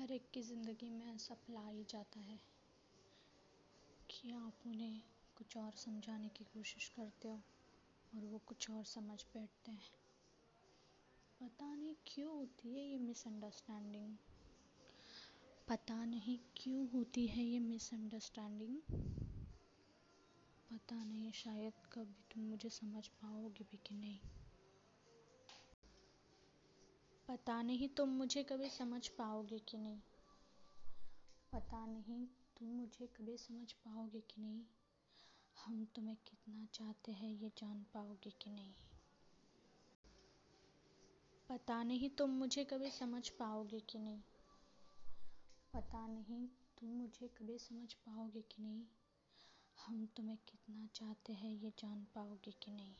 हर एक की ज़िंदगी में ऐसा पल आ ही जाता है कि आप उन्हें कुछ और समझाने की कोशिश करते हो और वो कुछ और समझ बैठते हैं। पता नहीं क्यों होती है ये मिसअंडरस्टैंडिंग पता नहीं क्यों होती है ये मिसअंडरस्टैंडिंग पता नहीं, शायद कभी तुम मुझे समझ पाओगे भी कि नहीं। पता नहीं तुम मुझे कभी समझ पाओगे कि नहीं। पता नहीं तुम मुझे कभी समझ पाओगे कि नहीं। हम तुम्हें कितना चाहते हैं ये जान पाओगे कि नहीं। पता नहीं तुम मुझे कभी समझ पाओगे कि नहीं। पता नहीं तुम मुझे कभी समझ पाओगे कि नहीं। हम तुम्हें कितना चाहते हैं ये जान पाओगे कि नहीं।